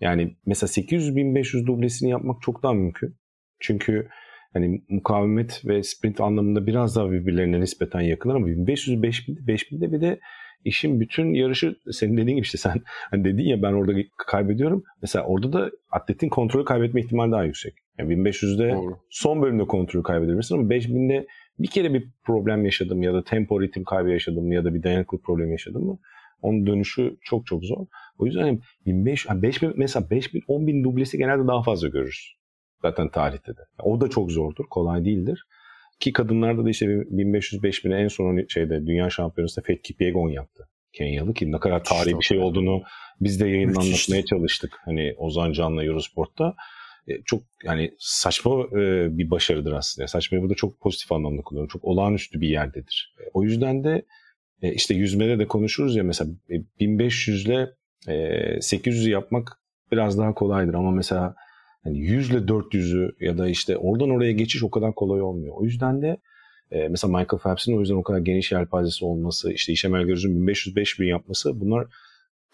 Yani mesela 800-1500 dublesini yapmak çok daha mümkün. Çünkü hani mukavemet ve sprint anlamında biraz daha birbirlerine nispeten yakınlar ama 1500 5000 5000'de bir de işin bütün yarışı senin dediğin gibi işte sen hani dedin ya ben orada kaybediyorum. Mesela orada da atletin kontrolü kaybetme ihtimali daha yüksek. Yani 1500'de Doğru. son bölümde kontrolü kaybedebilirsin ama 5000'de bir kere bir problem yaşadım ya da tempo ritim kaybı yaşadım ya da bir dayanıklık problemi yaşadım mı onun dönüşü çok çok zor. O yüzden hani 1500, 5000 mesela 5000 10000 dublesi genelde daha fazla görürüz. Zaten tarihte de. O da çok zordur, kolay değildir. Ki kadınlarda da işte 1500-5000'e en son şeyde dünya şampiyonasında Faith Kipyegon yaptı. Kenyalı ki ne kadar tarihi bir şey olduğunu biz de yayında anlatmaya çalıştık. Hani Ozan Can'la Eurosport'ta. E, çok yani saçma e, bir başarıdır aslında. Saçmayı burada çok pozitif anlamda kullanıyorum. Çok olağanüstü bir yerdedir. O yüzden de e, işte yüzmede de konuşuruz ya mesela 1500 ile 800'ü yapmak biraz daha kolaydır ama mesela yani 100 ile 400'ü ya da işte oradan oraya geçiş o kadar kolay olmuyor. O yüzden de mesela Michael Phelps'in o yüzden o kadar geniş yelpazesi olması, işte İşemel Göz'ün 1500-5000 yapması bunlar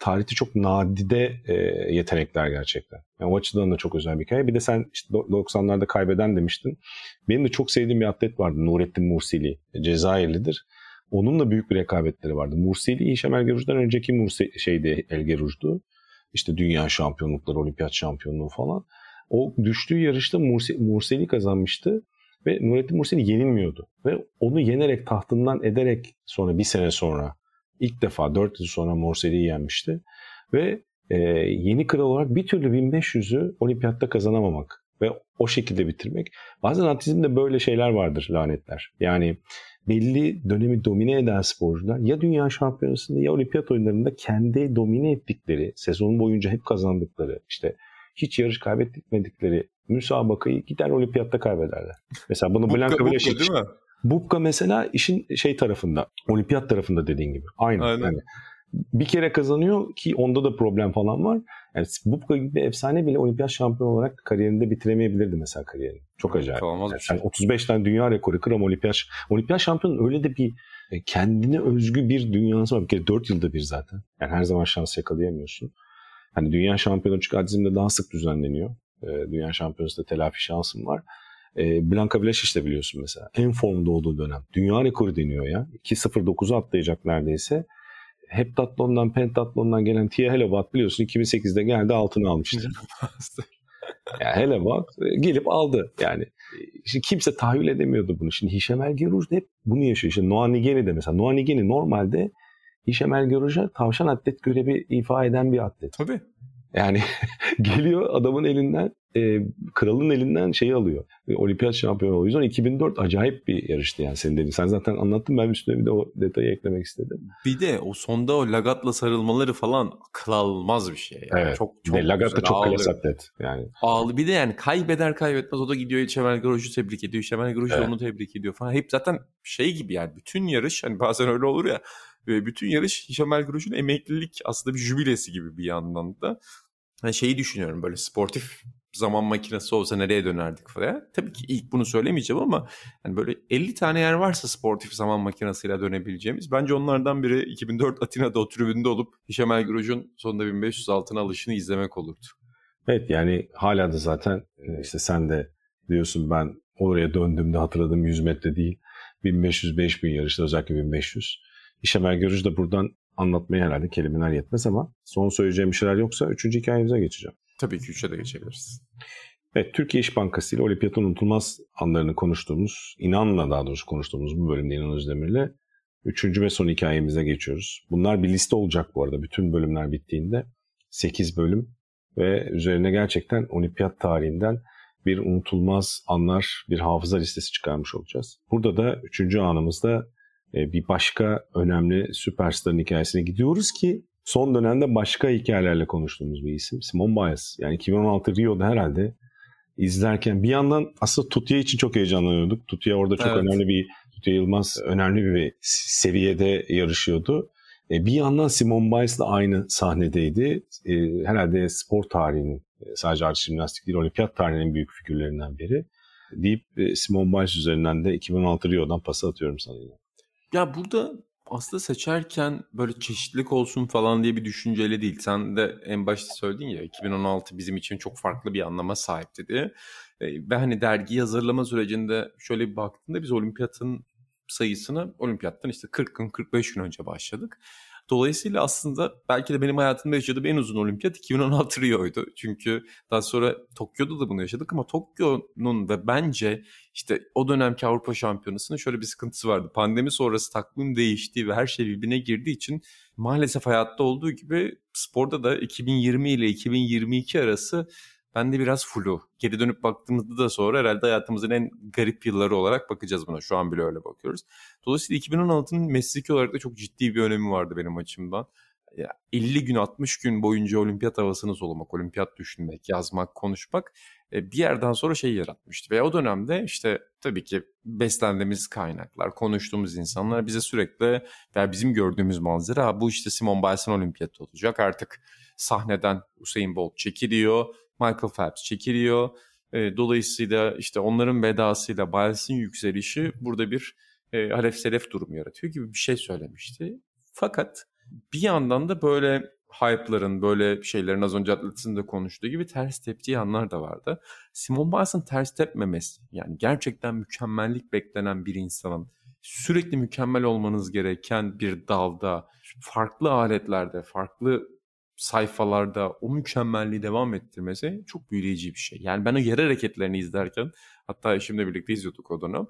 tarihte çok nadide e, yetenekler gerçekten. Yani o açıdan da çok özel bir hikaye. Bir de sen işte 90'larda kaybeden demiştin. Benim de çok sevdiğim bir atlet vardı. Nurettin Mursili. Cezayirlidir. Onun da büyük bir rekabetleri vardı. Mursili İşem Elgeruj'dan önceki Mursi şeydi Elgeruj'du. işte dünya şampiyonlukları, olimpiyat şampiyonluğu falan. O düştüğü yarışta Murseli kazanmıştı ve Nurettin Murseli yenilmiyordu. Ve onu yenerek tahtından ederek sonra bir sene sonra ilk defa 4 yıl sonra Murseli'yi yenmişti. Ve e, yeni kral olarak bir türlü 1500'ü olimpiyatta kazanamamak ve o şekilde bitirmek. Bazen atletizmde böyle şeyler vardır lanetler. Yani belli dönemi domine eden sporcular ya dünya şampiyonasında ya olimpiyat oyunlarında kendi domine ettikleri, sezon boyunca hep kazandıkları, işte hiç yarış kaybetmedikleri müsabakayı gider olimpiyatta kaybederler. Mesela bunu Blanka bile şey, değil mi? Bubka mesela işin şey tarafında, olimpiyat tarafında dediğin gibi. Aynı. Aynen. Yani bir kere kazanıyor ki onda da problem falan var. Yani Bubka gibi bir efsane bile olimpiyat şampiyonu olarak kariyerinde bitiremeyebilirdi mesela kariyerini. Çok acayip. Yani şey. 35 tane dünya rekoru kıram olimpiyat. Olimpiyat şampiyonu öyle de bir e, kendine özgü bir dünyası var. Bir kere 4 yılda bir zaten. Yani her zaman şans yakalayamıyorsun. Hani dünya şampiyonu çünkü daha sık düzenleniyor. E, dünya şampiyonasında telafi şansım var. E, Blanka Bileş işte biliyorsun mesela. En formda olduğu dönem. Dünya rekoru deniyor ya. 2.09'u atlayacak neredeyse heptatlondan, pentatlondan gelen Tia Hellebuck biliyorsun 2008'de geldi altını almıştı. yani Hellebuck e, gelip aldı. Yani e, şimdi kimse tahayyül edemiyordu bunu. Şimdi Hişem El hep bunu yaşıyor. İşte Noah Nigeni de mesela. Noah Nigeni normalde Hişem El tavşan atlet görevi ifa eden bir atlet. Tabii. Yani geliyor adamın elinden e, kralın elinden şeyi alıyor. E, olimpiyat şampiyonu oluyor. O yüzden 2004 acayip bir yarıştı yani senin dediğin. Sen zaten anlattın ben üstüne bir de o detayı eklemek istedim. Bir de o sonda o Lagat'la sarılmaları falan akıl almaz bir şey. Yani. Evet. Çok, çok Lagat da çok klas atlet. Yani. Ağlı. Bir de yani kaybeder kaybetmez o da gidiyor Şemel Groj'u tebrik ediyor. Şemel Groj evet. onu tebrik ediyor falan. Hep zaten şey gibi yani bütün yarış hani bazen öyle olur ya ve bütün yarış Hişam Elgroj'un emeklilik aslında bir jübilesi gibi bir yandan da. Yani şeyi düşünüyorum böyle sportif zaman makinesi olsa nereye dönerdik falan. Tabii ki ilk bunu söylemeyeceğim ama yani böyle 50 tane yer varsa sportif zaman makinesiyle dönebileceğimiz. Bence onlardan biri 2004 Atina'da o tribünde olup Hişam Elgroj'un sonunda 1500 altına alışını izlemek olurdu. Evet yani hala da zaten e, işte sen de diyorsun ben oraya döndüğümde hatırladığım 100 metre değil 1500-5000 yarışta özellikle 1500. İşemel görüş de buradan anlatmaya herhalde kelimeler yetmez ama son söyleyeceğim bir şeyler yoksa üçüncü hikayemize geçeceğim. Tabii ki üçe de geçebiliriz. Evet, Türkiye İş Bankası ile olimpiyatın unutulmaz anlarını konuştuğumuz, inanla daha doğrusu konuştuğumuz bu bölümde İnan Özdemir'le üçüncü ve son hikayemize geçiyoruz. Bunlar bir liste olacak bu arada bütün bölümler bittiğinde. 8 bölüm ve üzerine gerçekten olimpiyat tarihinden bir unutulmaz anlar, bir hafıza listesi çıkarmış olacağız. Burada da üçüncü anımızda bir başka önemli süperstarın hikayesine gidiyoruz ki son dönemde başka hikayelerle konuştuğumuz bir isim. Simon Biles. Yani 2016 Rio'da herhalde izlerken bir yandan aslında Tutya için çok heyecanlanıyorduk. Tutya orada çok evet. önemli bir Tutya Yılmaz önemli bir seviyede yarışıyordu. E, bir yandan Simon Biles de aynı sahnedeydi. E, herhalde spor tarihinin sadece artı jimnastik değil olimpiyat tarihinin büyük figürlerinden biri. Deyip Simon Biles üzerinden de 2016 Rio'dan pas atıyorum sana. Ya burada aslında seçerken böyle çeşitlilik olsun falan diye bir düşünceyle değil. Sen de en başta söyledin ya 2016 bizim için çok farklı bir anlama sahipti diye. Ve hani dergi hazırlama sürecinde şöyle bir baktığında biz olimpiyatın sayısını olimpiyattan işte 40 gün 45 gün önce başladık. Dolayısıyla aslında belki de benim hayatımda yaşadığım en uzun olimpiyat 2016 Rio'ydu. Çünkü daha sonra Tokyo'da da bunu yaşadık ama Tokyo'nun ve bence işte o dönemki Avrupa Şampiyonası'nın şöyle bir sıkıntısı vardı. Pandemi sonrası takvim değişti ve her şey birbirine girdiği için maalesef hayatta olduğu gibi sporda da 2020 ile 2022 arası ben de biraz flu. Geri dönüp baktığımızda da sonra herhalde hayatımızın en garip yılları olarak bakacağız buna. Şu an bile öyle bakıyoruz. Dolayısıyla 2016'nın mesleki olarak da çok ciddi bir önemi vardı benim açımdan. Ya 50 gün 60 gün boyunca olimpiyat havasını solumak, olimpiyat düşünmek, yazmak, konuşmak e, bir yerden sonra şey yaratmıştı. Ve o dönemde işte tabii ki beslendiğimiz kaynaklar, konuştuğumuz insanlar bize sürekli veya bizim gördüğümüz manzara bu işte Simon Biles'in olimpiyatı olacak. Artık sahneden Usain Bolt çekiliyor Michael Phelps çekiliyor. E, dolayısıyla işte onların vedasıyla Biles'in yükselişi burada bir e, halef selef durum yaratıyor gibi bir şey söylemişti. Fakat bir yandan da böyle hype'ların, böyle şeylerin az önce Atletis'in de konuştuğu gibi ters teptiği anlar da vardı. Simon Biles'ın ters tepmemesi, yani gerçekten mükemmellik beklenen bir insanın sürekli mükemmel olmanız gereken bir dalda, farklı aletlerde, farklı sayfalarda o mükemmelliği devam ettirmesi çok büyüleyici bir şey. Yani ben o yer hareketlerini izlerken hatta eşimle birlikte izliyorduk o dönem.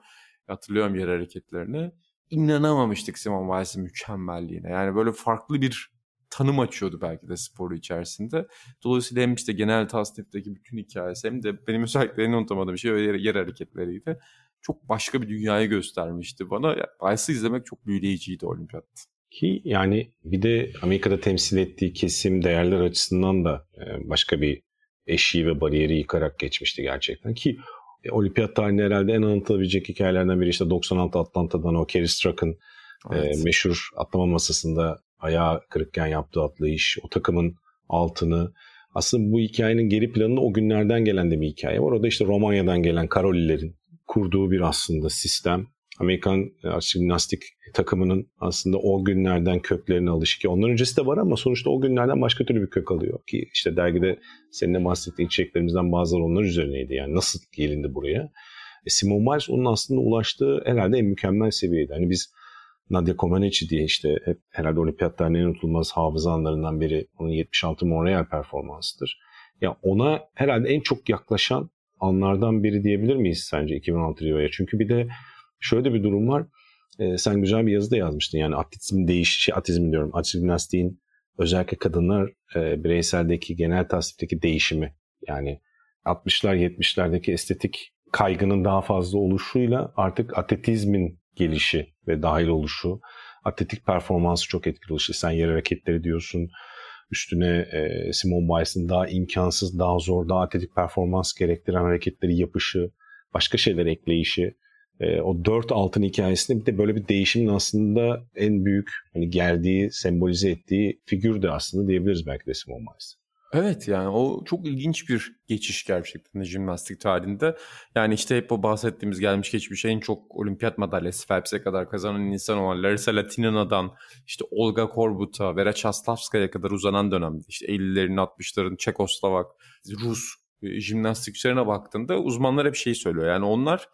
Hatırlıyorum yer hareketlerini. İnanamamıştık Simon Wiles'in mükemmelliğine. Yani böyle farklı bir tanım açıyordu belki de sporu içerisinde. Dolayısıyla hem işte genel tasnifteki bütün hikayesi hem de benim özellikle en unutamadığım şey yer, yer hareketleriydi. Çok başka bir dünyayı göstermişti bana. Wiles'ı izlemek çok büyüleyiciydi olimpiyatta. Ki yani bir de Amerika'da temsil ettiği kesim değerler açısından da e, başka bir eşiği ve bariyeri yıkarak geçmişti gerçekten. Ki e, olimpiyat tarihinde herhalde en anlatılabilecek hikayelerden biri işte 96 Atlanta'dan o Kerry Struck'ın e, evet. e, meşhur atlama masasında ayağı kırıkken yaptığı atlayış, o takımın altını. Aslında bu hikayenin geri planında o günlerden gelen de bir hikaye var. O da işte Romanya'dan gelen Karolilerin kurduğu bir aslında sistem. Amerikan jimnastik takımının aslında o günlerden köklerini alışı ki ondan öncesi de var ama sonuçta o günlerden başka türlü bir kök alıyor ki işte dergide seninle bahsettiğin içeriklerimizden bazıları onlar üzerineydi yani nasıl gelindi buraya. E Simon Biles onun aslında ulaştığı herhalde en mükemmel seviyeydi. Hani biz Nadia Comaneci diye işte hep herhalde olimpiyatların en unutulmaz hafıza anlarından biri onun 76 Montreal performansıdır. Ya ona herhalde en çok yaklaşan anlardan biri diyebilir miyiz sence 2016 Rio'ya? Çünkü bir de şöyle bir durum var. E, sen güzel bir yazı da yazmıştın. Yani atletizm değişişi, şey, atletizm diyorum, atletizm jimnastiğin özellikle kadınlar e, bireyseldeki genel tasnifteki değişimi. Yani 60'lar 70'lerdeki estetik kaygının daha fazla oluşuyla artık atletizmin gelişi ve dahil oluşu, atletik performansı çok etkili oluşu. Sen yer hareketleri diyorsun. Üstüne e, Simon Biles'in daha imkansız, daha zor, daha atletik performans gerektiren hareketleri yapışı, başka şeyler ekleyişi e, o dört altın hikayesinde bir de böyle bir değişimin aslında en büyük hani geldiği, sembolize ettiği figür de aslında diyebiliriz belki de Simon Biles. Evet yani o çok ilginç bir geçiş gerçekten de jimnastik tarihinde. Yani işte hep o bahsettiğimiz gelmiş geçmiş en çok olimpiyat madalyası Phelps'e kadar kazanan insan olan Larissa Latinina'dan işte Olga Korbut'a, Vera Chaslavska'ya kadar uzanan dönemde işte 50'lerin 60'ların Çekoslovak, Rus e, jimnastikçilerine baktığında uzmanlar hep şey söylüyor. Yani onlar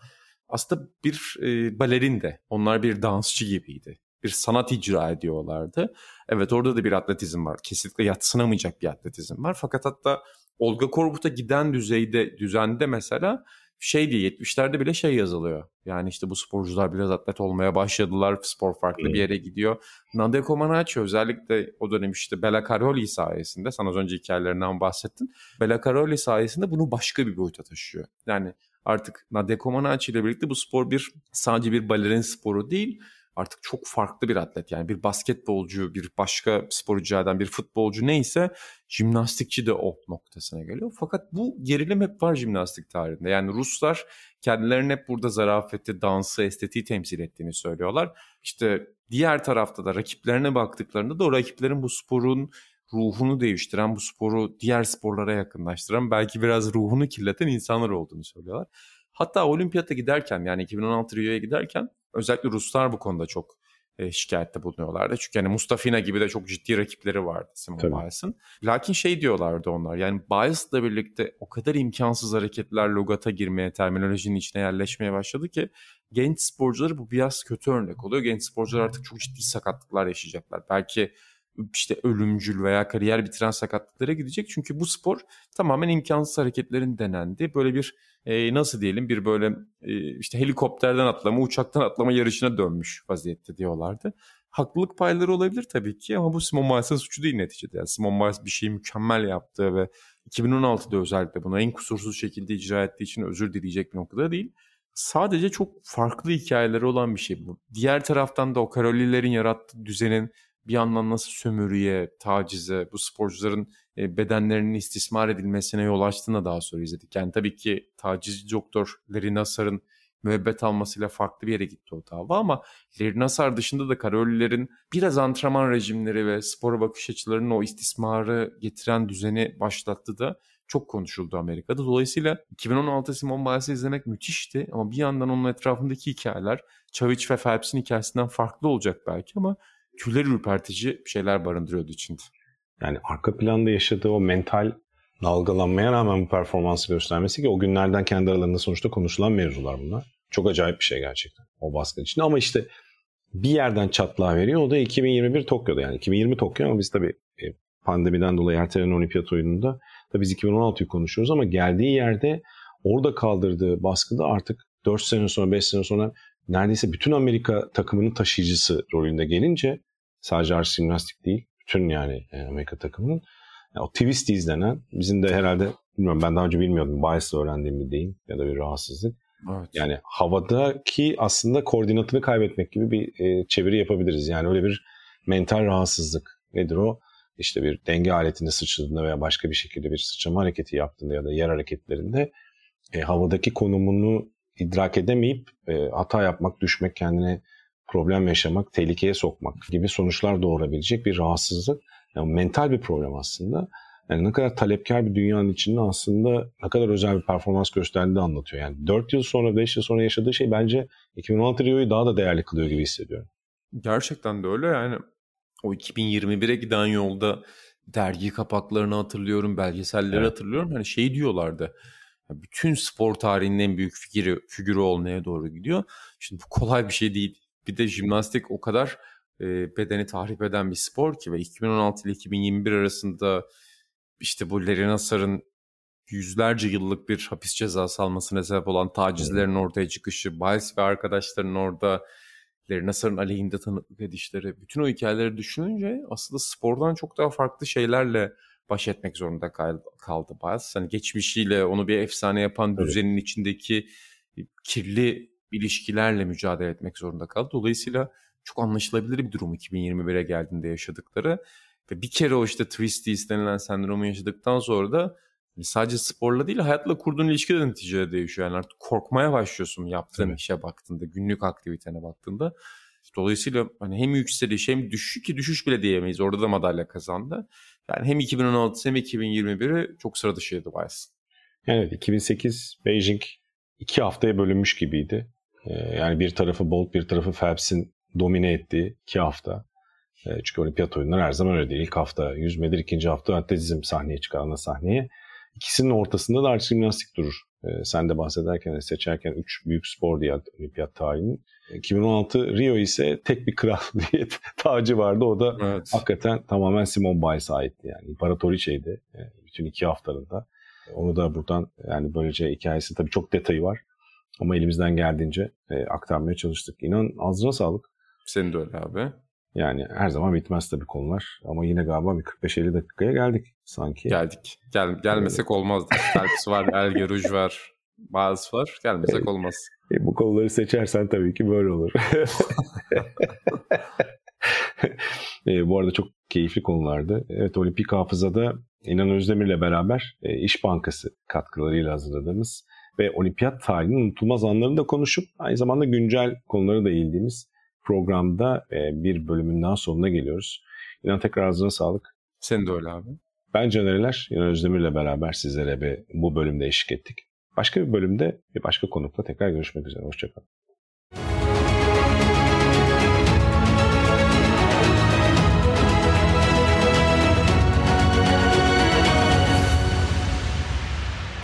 aslında bir e, balerin de onlar bir dansçı gibiydi. Bir sanat icra ediyorlardı. Evet orada da bir atletizm var. Kesinlikle yatsınamayacak bir atletizm var. Fakat hatta Olga Korbut'a giden düzeyde, düzende mesela şey diye 70'lerde bile şey yazılıyor. Yani işte bu sporcular biraz atlet olmaya başladılar. Spor farklı bir yere gidiyor. Nadia Comaneci özellikle o dönem işte Bella Caroli sayesinde sana az önce hikayelerinden bahsettin. Bella Caroli sayesinde bunu başka bir boyuta taşıyor. Yani artık Nadia Comaneci ile birlikte bu spor bir sadece bir balerin sporu değil artık çok farklı bir atlet. Yani bir basketbolcu, bir başka spor bir futbolcu neyse jimnastikçi de o noktasına geliyor. Fakat bu gerilim hep var jimnastik tarihinde. Yani Ruslar kendilerinin hep burada zarafeti, dansı, estetiği temsil ettiğini söylüyorlar. İşte diğer tarafta da rakiplerine baktıklarında da o rakiplerin bu sporun ruhunu değiştiren, bu sporu diğer sporlara yakınlaştıran, belki biraz ruhunu kirleten insanlar olduğunu söylüyorlar. Hatta olimpiyata giderken yani 2016 Rio'ya giderken özellikle Ruslar bu konuda çok e, şikayette bulunuyorlardı. Çünkü yani Mustafina gibi de çok ciddi rakipleri vardı Simon Biles'ın. Lakin şey diyorlardı onlar yani Biles'la birlikte o kadar imkansız hareketler logata girmeye, terminolojinin içine yerleşmeye başladı ki genç sporcuları bu biraz kötü örnek oluyor. Genç sporcular artık çok ciddi sakatlıklar yaşayacaklar. Belki işte ölümcül veya kariyer bitiren sakatlıklara gidecek. Çünkü bu spor tamamen imkansız hareketlerin denendi. Böyle bir e, nasıl diyelim bir böyle e, işte helikopterden atlama, uçaktan atlama yarışına dönmüş vaziyette diyorlardı. Haklılık payları olabilir tabii ki ama bu Simon Biles'ın suçu değil neticede. Yani Simon Biles bir şeyi mükemmel yaptı ve 2016'da özellikle bunu en kusursuz şekilde icra ettiği için özür dileyecek bir noktada değil. Sadece çok farklı hikayeleri olan bir şey bu. Diğer taraftan da o Karolilerin yarattığı düzenin bir yandan nasıl sömürüye, tacize, bu sporcuların e, bedenlerinin istismar edilmesine yol açtığını daha sonra izledik. Yani tabii ki tacizci doktor Larry Nassar'ın müebbet almasıyla farklı bir yere gitti o dava ama Larry Nassar dışında da Karolilerin biraz antrenman rejimleri ve spora bakış açılarının o istismarı getiren düzeni başlattı da çok konuşuldu Amerika'da. Dolayısıyla 2016 Simon Biles'i izlemek müthişti ama bir yandan onun etrafındaki hikayeler Çaviç ve Phelps'in hikayesinden farklı olacak belki ama tüyler ürpertici şeyler barındırıyordu içinde. Yani arka planda yaşadığı o mental dalgalanmaya rağmen bu performansı göstermesi ki o günlerden kendi aralarında sonuçta konuşulan mevzular bunlar. Çok acayip bir şey gerçekten o baskın içinde ama işte bir yerden çatlağı veriyor o da 2021 Tokyo'da yani 2020 Tokyo ama biz tabii e, pandemiden dolayı ertelenen olimpiyat oyununda da biz 2016'yı konuşuyoruz ama geldiği yerde orada kaldırdığı baskıda artık 4 sene sonra 5 sene sonra neredeyse bütün Amerika takımının taşıyıcısı rolünde gelince sadece arka jimnastik değil bütün yani e, Amerika takımının yani o twist izlenen bizim de herhalde bilmiyorum ben daha önce bilmiyordum bias'la öğrendiğim bir deyim ya da bir rahatsızlık. Evet. Yani havadaki aslında koordinatını kaybetmek gibi bir e, çeviri yapabiliriz. Yani öyle bir mental rahatsızlık. Nedir o? İşte bir denge aletini sıçradığında veya başka bir şekilde bir sıçrama hareketi yaptığında ya da yer hareketlerinde e, havadaki konumunu idrak edemeyip e, hata yapmak, düşmek, kendine problem yaşamak, tehlikeye sokmak gibi sonuçlar doğurabilecek bir rahatsızlık. Yani mental bir problem aslında. Yani ne kadar talepkar bir dünyanın içinde aslında ne kadar özel bir performans gösterdiğini anlatıyor. Yani 4 yıl sonra 5 yıl sonra yaşadığı şey bence 2016 Rio'yu daha da değerli kılıyor gibi hissediyorum. Gerçekten de öyle yani o 2021'e giden yolda dergi kapaklarını hatırlıyorum, belgeselleri evet. hatırlıyorum. Hani şey diyorlardı. Bütün spor tarihinin en büyük figürü, figürü olmaya doğru gidiyor. Şimdi bu kolay bir şey değil. Bir de jimnastik o kadar e, bedeni tahrip eden bir spor ki ve 2016 ile 2021 arasında işte bu Larry Nassar'ın yüzlerce yıllık bir hapis cezası almasına sebep olan tacizlerin ortaya çıkışı, Biles ve arkadaşlarının orada Larry Nassar'ın aleyhinde tanıklık edişleri, bütün o hikayeleri düşününce aslında spordan çok daha farklı şeylerle baş etmek zorunda kaldı Biles. Hani geçmişiyle onu bir efsane yapan düzenin evet. içindeki kirli ilişkilerle mücadele etmek zorunda kaldı. Dolayısıyla çok anlaşılabilir bir durum 2021'e geldiğinde yaşadıkları. Ve bir kere o işte twisties denilen sendromu yaşadıktan sonra da hani sadece sporla değil hayatla kurduğun ilişki de neticede değişiyor. Yani artık korkmaya başlıyorsun yaptığın evet. işe baktığında, günlük aktivitene baktığında. Dolayısıyla hani hem yükseliş hem düşüş ki düşüş bile diyemeyiz. Orada da madalya kazandı. Yani hem 2016 hem 2021'i çok sıra dışıydı Biles. Evet 2008 Beijing iki haftaya bölünmüş gibiydi. Ee, yani bir tarafı Bolt bir tarafı Phelps'in domine ettiği iki hafta. Ee, çünkü olimpiyat oyunları her zaman öyle değil. İlk hafta yüzmedir, ikinci hafta atletizm sahneye çıkar ana sahneye. İkisinin ortasında da artık jimnastik durur. Ee, sen de bahsederken, seçerken üç büyük spor diye olimpiyat tarihinin. 2016 Rio ise tek bir kraliyet tacı vardı. O da evet. hakikaten tamamen Simon Biles'e aitti. Yani İmparatoriçe'ydi bütün iki haftalarında. Onu da buradan yani böylece hikayesi tabii çok detayı var. Ama elimizden geldiğince e, aktarmaya çalıştık. İnan ağzına sağlık. Senin de öyle abi. Yani her zaman bitmez tabii konular. Ama yine galiba bir 45-50 dakikaya geldik sanki. Geldik. Gel, gelmesek olmazdı. Phelps var, El Ruj var, bazı var. Gelmesek e, olmaz. E, bu konuları seçersen tabii ki böyle olur. e, bu arada çok keyifli konulardı. Evet Olimpik Hafıza'da İnan Özdemir'le beraber e, İş Bankası katkılarıyla hazırladığımız ve olimpiyat tarihinin unutulmaz anlarını da konuşup aynı zamanda güncel konuları da eğildiğimiz programda e, bir bölümün daha sonuna geliyoruz. İnan tekrar ağzına sağlık. Senin de öyle abi. Ben Canereler, İnan Özdemir'le beraber sizlere bir, bu bölümde eşlik ettik. Başka bir bölümde bir başka konukla tekrar görüşmek üzere. Hoşçakalın.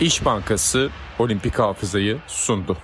İş Bankası Olimpik Hafızayı sundu.